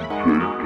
DJ